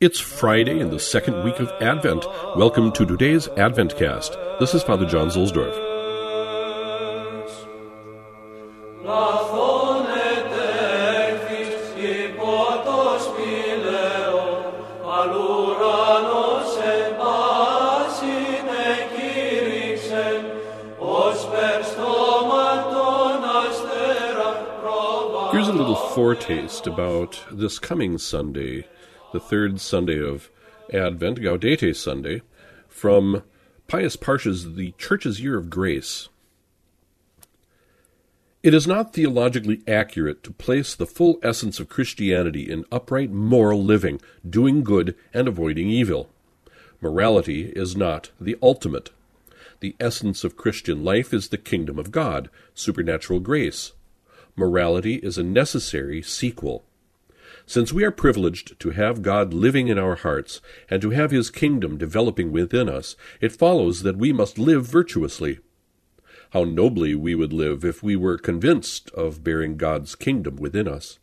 It's Friday in the second week of Advent. Welcome to today's Advent cast. This is Father John Zuhlsdorf. Here's a little foretaste about this coming Sunday, the third Sunday of Advent, Gaudete Sunday, from Pius Parsch's The Church's Year of Grace. It is not theologically accurate to place the full essence of Christianity in upright moral living, doing good and avoiding evil. Morality is not the ultimate. The essence of Christian life is the kingdom of God, supernatural grace morality is a necessary sequel. Since we are privileged to have God living in our hearts and to have His kingdom developing within us, it follows that we must live virtuously. How nobly we would live if we were convinced of bearing God's kingdom within us.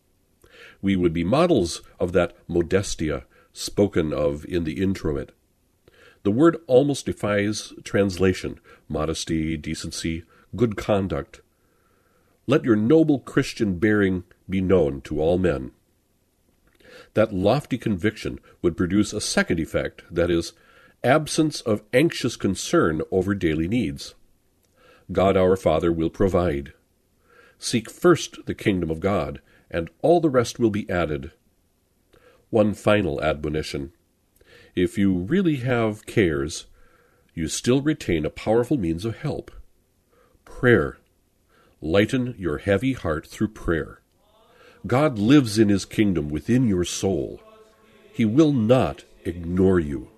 We would be models of that modestia spoken of in the introit. The word almost defies translation modesty, decency, good conduct. Let your noble Christian bearing be known to all men. That lofty conviction would produce a second effect, that is, absence of anxious concern over daily needs. God our Father will provide. Seek first the kingdom of God, and all the rest will be added. One final admonition. If you really have cares, you still retain a powerful means of help prayer. Lighten your heavy heart through prayer. God lives in his kingdom within your soul. He will not ignore you.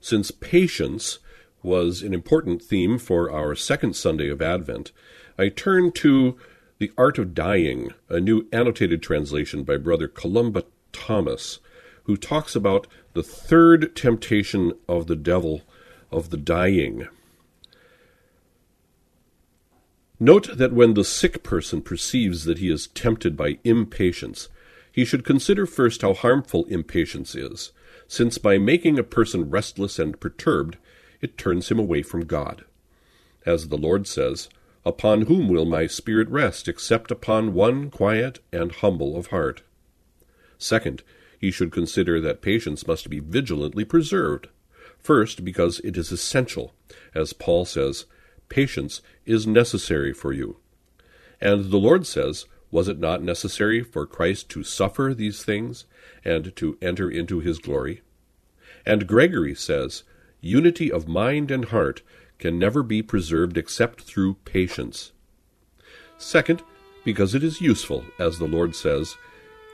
Since patience was an important theme for our second Sunday of Advent, I turn to the Art of Dying, a new annotated translation by Brother Columba Thomas, who talks about the third temptation of the devil of the dying. Note that when the sick person perceives that he is tempted by impatience, he should consider first how harmful impatience is, since by making a person restless and perturbed, it turns him away from God. As the Lord says, Upon whom will my spirit rest, except upon one quiet and humble of heart? Second, he should consider that patience must be vigilantly preserved. First, because it is essential. As Paul says, patience is necessary for you. And the Lord says, Was it not necessary for Christ to suffer these things and to enter into his glory? And Gregory says, Unity of mind and heart can never be preserved except through patience. Second, because it is useful, as the Lord says,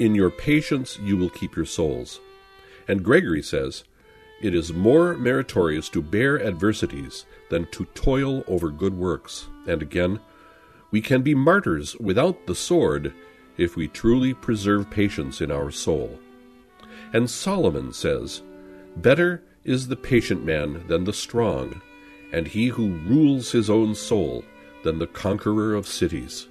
In your patience you will keep your souls. And Gregory says, It is more meritorious to bear adversities than to toil over good works. And again, we can be martyrs without the sword if we truly preserve patience in our soul. And Solomon says, Better is the patient man than the strong and he who rules his own soul than the conqueror of cities.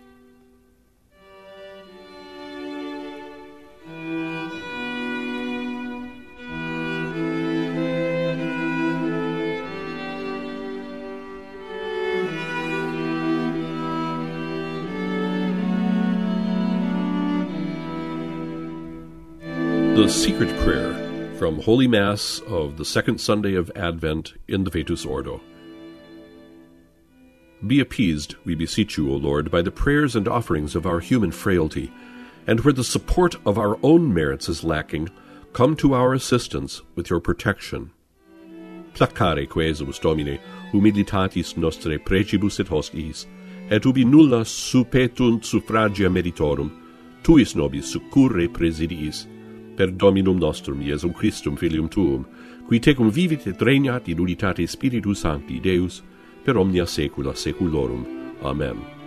The Secret Prayer from Holy Mass of the second Sunday of Advent in the Vetus Ordo. Be appeased, we beseech you, O Lord, by the prayers and offerings of our human frailty, and where the support of our own merits is lacking, come to our assistance with your protection. Placare quesumus, Domine, humilitatis nostre precibus et hostiis, et ubi nulla suppetunt suffragia meritorum, tuis nobis succurre presidiis, per Dominum nostrum Iesum Christum Filium tuum, qui tecum vivit et regnat in unitate Spiritus Sancti Deus, per omnia saecula saeculorum. Amen.